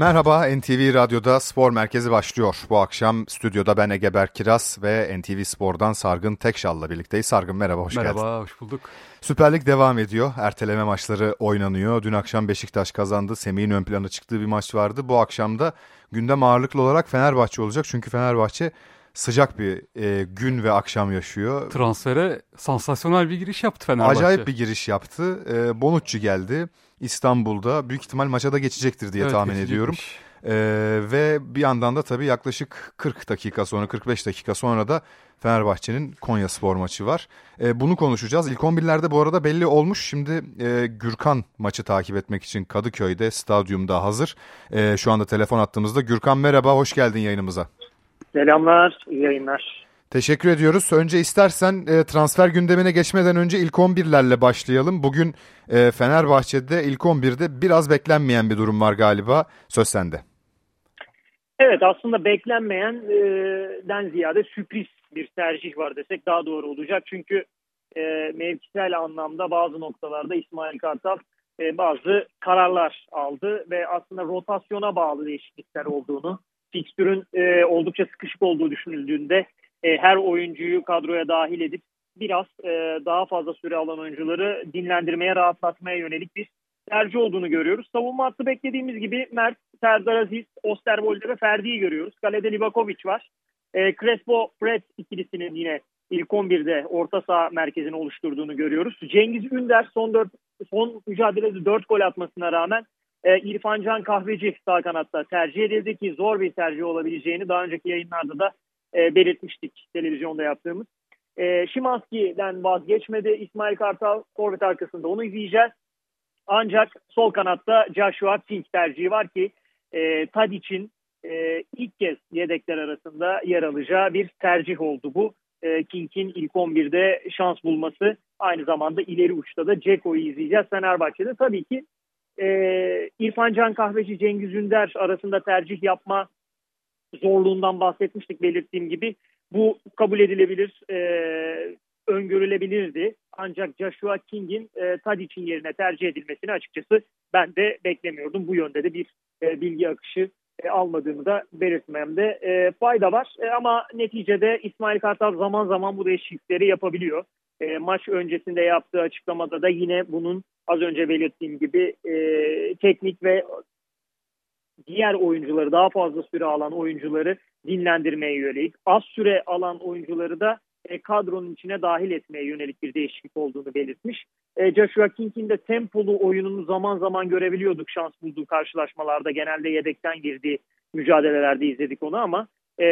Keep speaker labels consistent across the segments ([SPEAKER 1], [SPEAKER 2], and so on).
[SPEAKER 1] Merhaba NTV Radyo'da Spor Merkezi başlıyor. Bu akşam stüdyoda ben Ege Berkiraz ve NTV Spor'dan Sargın Tekşal'la birlikteyiz. Sargın merhaba, hoş
[SPEAKER 2] merhaba,
[SPEAKER 1] geldin.
[SPEAKER 2] Merhaba, hoş bulduk.
[SPEAKER 1] Süper Lig devam ediyor. Erteleme maçları oynanıyor. Dün akşam Beşiktaş kazandı. Semih'in ön plana çıktığı bir maç vardı. Bu akşam da gündem ağırlıklı olarak Fenerbahçe olacak. Çünkü Fenerbahçe sıcak bir e, gün ve akşam yaşıyor.
[SPEAKER 2] Transfere sansasyonel bir giriş yaptı Fenerbahçe.
[SPEAKER 1] Acayip bir giriş yaptı. E, Bonucci geldi. İstanbul'da büyük ihtimal maça da geçecektir diye
[SPEAKER 2] evet,
[SPEAKER 1] tahmin ediyorum. Ee, ve bir yandan da tabii yaklaşık 40 dakika sonra 45 dakika sonra da Fenerbahçe'nin Konya Spor maçı var. Ee, bunu konuşacağız. İlk 11'lerde bu arada belli olmuş. Şimdi e, Gürkan maçı takip etmek için Kadıköy'de stadyumda hazır. E, şu anda telefon attığımızda. Gürkan merhaba hoş geldin yayınımıza.
[SPEAKER 3] Selamlar iyi yayınlar.
[SPEAKER 1] Teşekkür ediyoruz. Önce istersen e, transfer gündemine geçmeden önce ilk 11'lerle başlayalım. Bugün e, Fenerbahçe'de ilk 11'de biraz beklenmeyen bir durum var galiba. Söz sende.
[SPEAKER 3] Evet aslında beklenmeyenden ziyade sürpriz bir tercih var desek daha doğru olacak. Çünkü e, mevkisel anlamda bazı noktalarda İsmail Kartal e, bazı kararlar aldı ve aslında rotasyona bağlı değişiklikler olduğunu, fikstürün e, oldukça sıkışık olduğu düşünüldüğünde e, her oyuncuyu kadroya dahil edip biraz e, daha fazla süre alan oyuncuları dinlendirmeye, rahatlatmaya yönelik bir tercih olduğunu görüyoruz. Savunma hattı beklediğimiz gibi Mert, Serdar Aziz, Osterwolde ve Ferdi'yi görüyoruz. Kalede Livakovic var. E, Crespo, Fred ikilisinin yine ilk 11'de orta saha merkezini oluşturduğunu görüyoruz. Cengiz Ünder son 4 son mücadelede 4 gol atmasına rağmen e, İrfan Can Kahveci sağ kanatta tercih edildi ki zor bir tercih olabileceğini daha önceki yayınlarda da e, belirtmiştik televizyonda yaptığımız. E, Şimanski'den vazgeçmedi. İsmail Kartal forvet arkasında onu izleyeceğiz. Ancak sol kanatta Joshua King tercihi var ki e, Tadic'in e, ilk kez yedekler arasında yer alacağı bir tercih oldu bu. E, King'in ilk 11'de şans bulması aynı zamanda ileri uçta da Ceko'yu izleyeceğiz Fenerbahçe'de. Tabii ki e, İrfan Can Kahveci, Cengiz Ünder arasında tercih yapma zorluğundan bahsetmiştik belirttiğim gibi. Bu kabul edilebilir, e, öngörülebilirdi. Ancak Joshua King'in e, Tadic'in yerine tercih edilmesini açıkçası ben de beklemiyordum. Bu yönde de bir e, bilgi akışı e, almadığımı da belirtmemde e, fayda var. E, ama neticede İsmail Kartal zaman zaman bu değişiklikleri yapabiliyor. E, maç öncesinde yaptığı açıklamada da yine bunun az önce belirttiğim gibi e, teknik ve diğer oyuncuları daha fazla süre alan oyuncuları dinlendirmeye yönelik az süre alan oyuncuları da e, kadronun içine dahil etmeye yönelik bir değişiklik olduğunu belirtmiş. E, Joshua King'in de tempolu oyununu zaman zaman görebiliyorduk şans bulduğu karşılaşmalarda. Genelde yedekten girdiği mücadelelerde izledik onu ama e,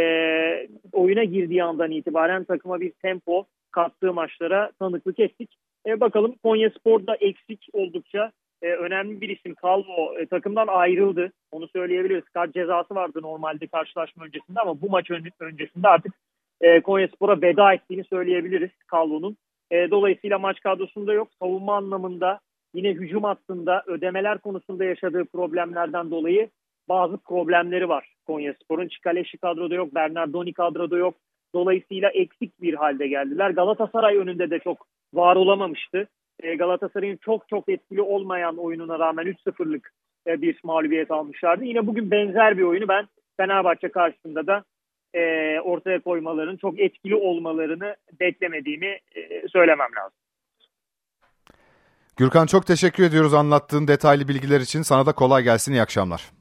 [SPEAKER 3] oyuna girdiği andan itibaren takıma bir tempo kattığı maçlara tanıklık ettik. E, bakalım Konya Spor'da eksik oldukça e, önemli bir isim Calvo e, takımdan ayrıldı. Onu söyleyebiliriz. Kart cezası vardı normalde karşılaşma öncesinde ama bu maç öncesinde artık e, Konya Spor'a veda ettiğini söyleyebiliriz Calvo'nun. E, dolayısıyla maç kadrosunda yok. Savunma anlamında yine hücum hattında ödemeler konusunda yaşadığı problemlerden dolayı bazı problemleri var Konya Spor'un. Çikaleşi kadroda yok, Bernardoni kadroda yok. Dolayısıyla eksik bir halde geldiler. Galatasaray önünde de çok var olamamıştı. E, Galatasaray'ın çok çok etkili olmayan oyununa rağmen 3-0'lık e, bir mağlubiyet almışlardı. Yine bugün benzer bir oyunu ben Fenerbahçe karşısında da e, ortaya koymalarının çok etkili olmalarını beklemediğimi söylemem lazım.
[SPEAKER 1] Gürkan çok teşekkür ediyoruz anlattığın detaylı bilgiler için. Sana da kolay gelsin. İyi akşamlar.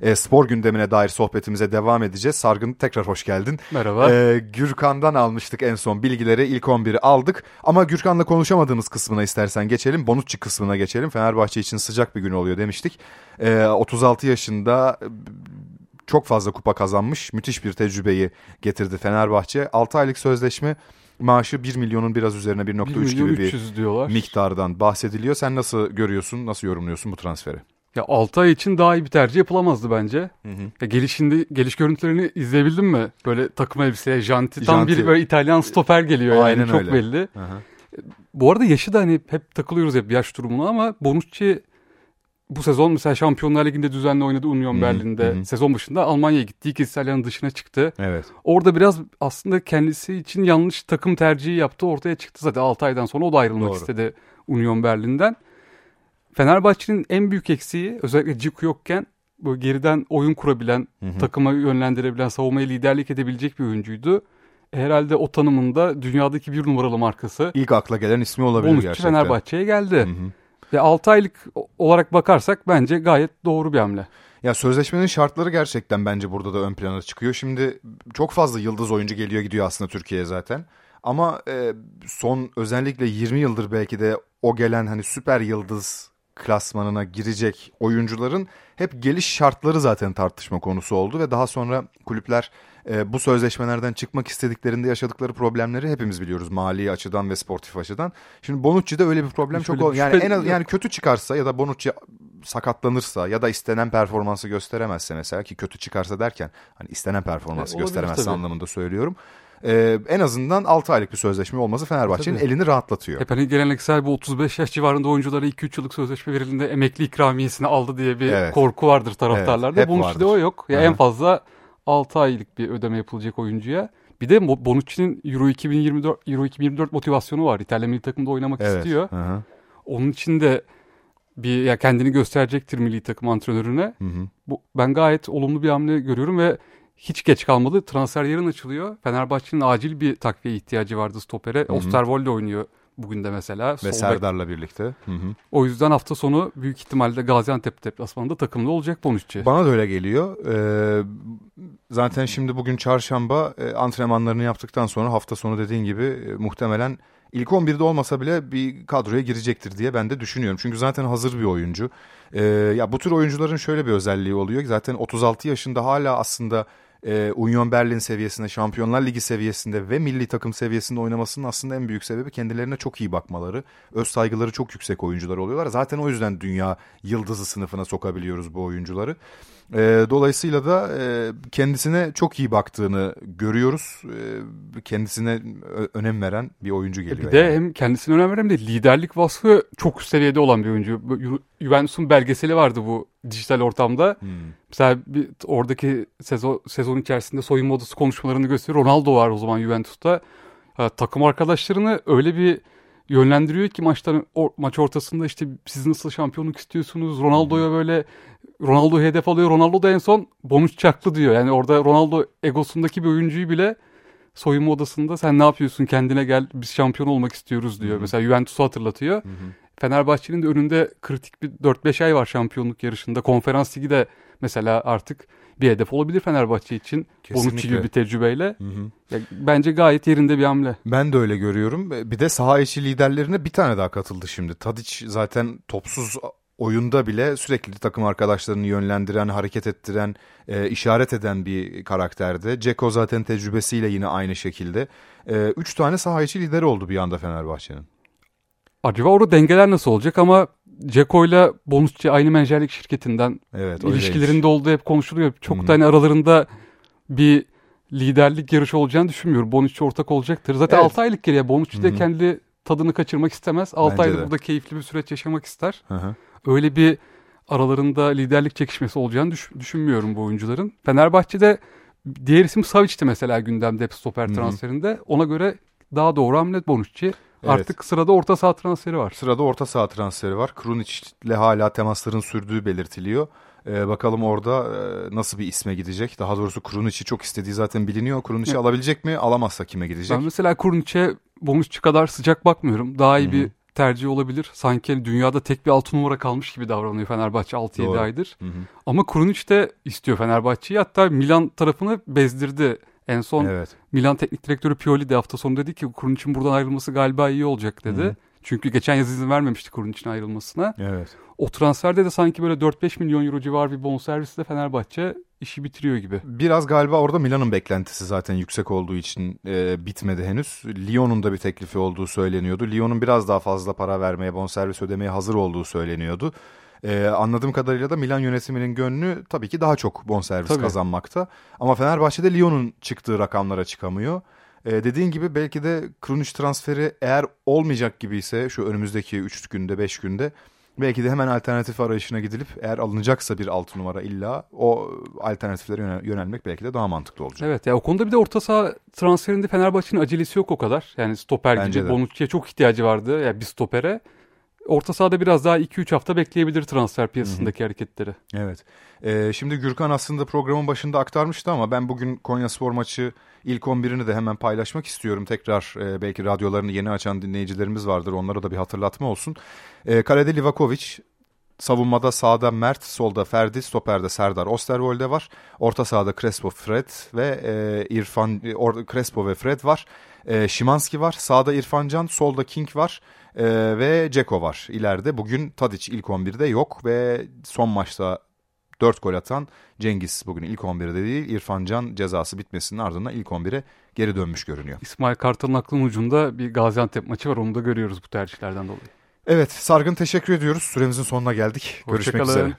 [SPEAKER 1] E, spor gündemine dair sohbetimize devam edeceğiz. Sargın tekrar hoş geldin.
[SPEAKER 2] Merhaba.
[SPEAKER 1] E, Gürkan'dan almıştık en son bilgileri. ilk 11'i aldık. Ama Gürkan'la konuşamadığımız kısmına istersen geçelim. Bonucci kısmına geçelim. Fenerbahçe için sıcak bir gün oluyor demiştik. E, 36 yaşında çok fazla kupa kazanmış. Müthiş bir tecrübeyi getirdi Fenerbahçe. 6 aylık sözleşme maaşı 1 milyonun biraz üzerine 1.3 gibi bir
[SPEAKER 2] diyorlar.
[SPEAKER 1] miktardan bahsediliyor. Sen nasıl görüyorsun, nasıl yorumluyorsun bu transferi?
[SPEAKER 2] Ya 6 ay için daha iyi bir tercih yapılamazdı bence. Hı hı. Ya gelişinde geliş görüntülerini izleyebildin mi? Böyle takım elbiseye janti, tam bir böyle İtalyan stoper geliyor yani Aynen çok öyle. belli. Hı hı. Bu arada yaşı da hani hep takılıyoruz hep yaş durumuna ama Bonucci bu sezon mesela Şampiyonlar Ligi'nde düzenli oynadı Union hı Berlin'de. Hı-hı. Sezon başında Almanya'ya gitti. İlk İtalya'nın dışına çıktı.
[SPEAKER 1] Evet.
[SPEAKER 2] Orada biraz aslında kendisi için yanlış takım tercihi yaptı. Ortaya çıktı zaten 6 aydan sonra o da ayrılmak Doğru. istedi Union Berlin'den. Fenerbahçe'nin en büyük eksiği özellikle Ciku yokken böyle geriden oyun kurabilen, hı hı. takıma yönlendirebilen, savunmaya liderlik edebilecek bir oyuncuydu. Herhalde o tanımında dünyadaki bir numaralı markası.
[SPEAKER 1] İlk akla gelen ismi olabilir Bonucci gerçekten.
[SPEAKER 2] Fenerbahçe'ye geldi. Hı hı. Ve 6 aylık olarak bakarsak bence gayet doğru bir hamle.
[SPEAKER 1] Ya sözleşmenin şartları gerçekten bence burada da ön plana çıkıyor. Şimdi çok fazla yıldız oyuncu geliyor gidiyor aslında Türkiye'ye zaten. Ama e, son özellikle 20 yıldır belki de o gelen hani süper yıldız klasmanına girecek oyuncuların hep geliş şartları zaten tartışma konusu oldu ve daha sonra kulüpler e, bu sözleşmelerden çıkmak istediklerinde yaşadıkları problemleri hepimiz biliyoruz mali açıdan ve sportif açıdan. Şimdi Bonucci'de öyle bir problem çok oldu. Yani en az yani kötü çıkarsa ya da Bonucci sakatlanırsa ya da istenen performansı gösteremezse mesela ki kötü çıkarsa derken hani istenen performansı e, gösteremezse tabii. anlamında söylüyorum e, en azından 6 aylık bir sözleşme olması Fenerbahçe'nin elini rahatlatıyor.
[SPEAKER 2] Hep hani geleneksel bu 35 yaş civarında oyunculara 2-3 yıllık sözleşme verildiğinde emekli ikramiyesini aldı diye bir evet. korku vardır taraftarlarda. Evet, Bonucci'de o yok. Ya en fazla 6 aylık bir ödeme yapılacak oyuncuya. Bir de Bonucci'nin Euro 2024 Euro 2024 motivasyonu var. İtalya milli takımda oynamak evet. istiyor. Hı-hı. Onun için de bir ya kendini gösterecektir milli takım antrenörüne. Hı hı. Bu ben gayet olumlu bir hamle görüyorum ve hiç geç kalmadı. Transfer yarın açılıyor. Fenerbahçe'nin acil bir takviye ihtiyacı vardı stopere. Osterwolde oynuyor bugün de mesela.
[SPEAKER 1] Ve Serdar'la birlikte. Hı hı.
[SPEAKER 2] O yüzden hafta sonu büyük ihtimalle Gaziantep deplasmanında takımda olacak Bonucci.
[SPEAKER 1] Bana da öyle geliyor. Ee, zaten şimdi bugün çarşamba e, antrenmanlarını yaptıktan sonra hafta sonu dediğin gibi e, muhtemelen ilk 11'de olmasa bile bir kadroya girecektir diye ben de düşünüyorum. Çünkü zaten hazır bir oyuncu. Ee, ya bu tür oyuncuların şöyle bir özelliği oluyor. Zaten 36 yaşında hala aslında e, Union Berlin seviyesinde, Şampiyonlar Ligi seviyesinde ve milli takım seviyesinde oynamasının aslında en büyük sebebi kendilerine çok iyi bakmaları. Öz saygıları çok yüksek oyuncular oluyorlar. Zaten o yüzden dünya yıldızı sınıfına sokabiliyoruz bu oyuncuları. E, dolayısıyla da e, kendisine çok iyi baktığını görüyoruz. E, kendisine önem veren bir oyuncu geliyor.
[SPEAKER 2] Bir yani. de hem kendisine önem veren de liderlik vasfı çok üst seviyede olan bir oyuncu. Juventus'un belgeseli vardı bu dijital ortamda. Hmm. Mesela bir, oradaki sezon, sezon içerisinde soyunma odası konuşmalarını gösteriyor. Ronaldo var o zaman Juventus'ta. Ha, takım arkadaşlarını öyle bir yönlendiriyor ki maçtan o, maç ortasında işte siz nasıl şampiyonluk istiyorsunuz? Ronaldo'ya böyle Ronaldo hedef alıyor. Ronaldo da en son Bonucci çaklı diyor. Yani orada Ronaldo egosundaki bir oyuncuyu bile soyunma odasında sen ne yapıyorsun kendine gel biz şampiyon olmak istiyoruz diyor. Hı-hı. Mesela Juventus'u hatırlatıyor. Hı-hı. Fenerbahçe'nin de önünde kritik bir 4-5 ay var şampiyonluk yarışında. Konferans ligi de mesela artık bir hedef olabilir Fenerbahçe için. Bonucci gibi bir tecrübeyle. Hı hı. Ya, bence gayet yerinde bir hamle.
[SPEAKER 1] Ben de öyle görüyorum. Bir de saha içi liderlerine bir tane daha katıldı şimdi. Tadic zaten topsuz oyunda bile sürekli takım arkadaşlarını yönlendiren, hareket ettiren, e, işaret eden bir karakterde. Ceko zaten tecrübesiyle yine aynı şekilde. E, üç tane saha içi lideri oldu bir anda Fenerbahçe'nin.
[SPEAKER 2] Acaba orada dengeler nasıl olacak ama Ceko ile Bonucci aynı menjerlik şirketinden evet, ilişkilerinde olduğu hep konuşuluyor. Çok hmm. da hani aralarında bir liderlik yarışı olacağını düşünmüyorum. Bonucci ortak olacaktır. Zaten evet. 6 aylık geriye. Bonucci de kendi tadını kaçırmak istemez. 6 ayda burada keyifli bir süreç yaşamak ister. Hı hı öyle bir aralarında liderlik çekişmesi olacağını düş- düşünmüyorum bu oyuncuların. Fenerbahçe'de diğer isim Savic'ti mesela gündemde hep stoper Hı-hı. transferinde. Ona göre daha doğru hamle Bonucci. Evet. Artık sırada orta saha transferi var.
[SPEAKER 1] Sırada orta saha transferi var. Krunic hala temasların sürdüğü belirtiliyor. Ee, bakalım orada e, nasıl bir isme gidecek. Daha doğrusu Krunic'i çok istediği zaten biliniyor. Krunic'i alabilecek mi? Alamazsa kime gidecek?
[SPEAKER 2] Ben mesela Krunic'e Bonucci kadar sıcak bakmıyorum. Daha iyi Hı-hı. bir tercih olabilir. Sanki dünyada tek bir altın numara kalmış gibi davranıyor Fenerbahçe 6-7 aydır. Hı hı. Ama Krunic de istiyor Fenerbahçe'yi. Hatta Milan tarafını bezdirdi. En son evet. Milan teknik direktörü Pioli de hafta sonu dedi ki Krunic'in buradan ayrılması galiba iyi olacak dedi. Hı. Çünkü geçen yaz izin vermemişti Krunic'in ayrılmasına. Evet. O transferde de sanki böyle 4-5 milyon euro civar bir bonservisle Fenerbahçe işi bitiriyor gibi.
[SPEAKER 1] Biraz galiba orada Milan'ın beklentisi zaten yüksek olduğu için e, bitmedi henüz. Lyon'un da bir teklifi olduğu söyleniyordu. Lyon'un biraz daha fazla para vermeye, bonservis ödemeye hazır olduğu söyleniyordu. Ee, anladığım kadarıyla da Milan yönetiminin gönlü tabii ki daha çok bonservis tabii. kazanmakta. Ama Fenerbahçe'de Lyon'un çıktığı rakamlara çıkamıyor. Ee, dediğin gibi belki de Krunic transferi eğer olmayacak gibiyse şu önümüzdeki 3 günde 5 günde Belki de hemen alternatif arayışına gidilip eğer alınacaksa bir altı numara illa o alternatiflere yönelmek belki de daha mantıklı olacak.
[SPEAKER 2] Evet ya o konuda bir de orta saha transferinde Fenerbahçe'nin acelesi yok o kadar. Yani stoper Bence gibi Bonucci'ye çok ihtiyacı vardı ya yani bir stopere. Orta sahada biraz daha 2-3 hafta bekleyebilir transfer piyasasındaki Hı-hı. hareketleri.
[SPEAKER 1] Evet. Ee, şimdi Gürkan aslında programın başında aktarmıştı ama ben bugün Konya Spor maçı ilk 11'ini de hemen paylaşmak istiyorum. Tekrar e, belki radyolarını yeni açan dinleyicilerimiz vardır. Onlara da bir hatırlatma olsun. E, kalede Livakovic, Savunmada sağda Mert, solda Ferdi, stoperde Serdar Osterwolde var. Orta sahada Crespo, Fred ve e, İrfan e, Crespo ve Fred var. E, Şimanski var. Sağda İrfan Can, solda King var. E, ve Ceko var ileride. Bugün Tadic ilk 11'de yok ve son maçta 4 gol atan Cengiz bugün ilk 11'de değil. İrfan Can cezası bitmesinin ardından ilk 11'e geri dönmüş görünüyor.
[SPEAKER 2] İsmail Kartal'ın aklının ucunda bir Gaziantep maçı var. Onu da görüyoruz bu tercihlerden dolayı.
[SPEAKER 1] Evet Sargın teşekkür ediyoruz. Süremizin sonuna geldik. Görüşmek üzere.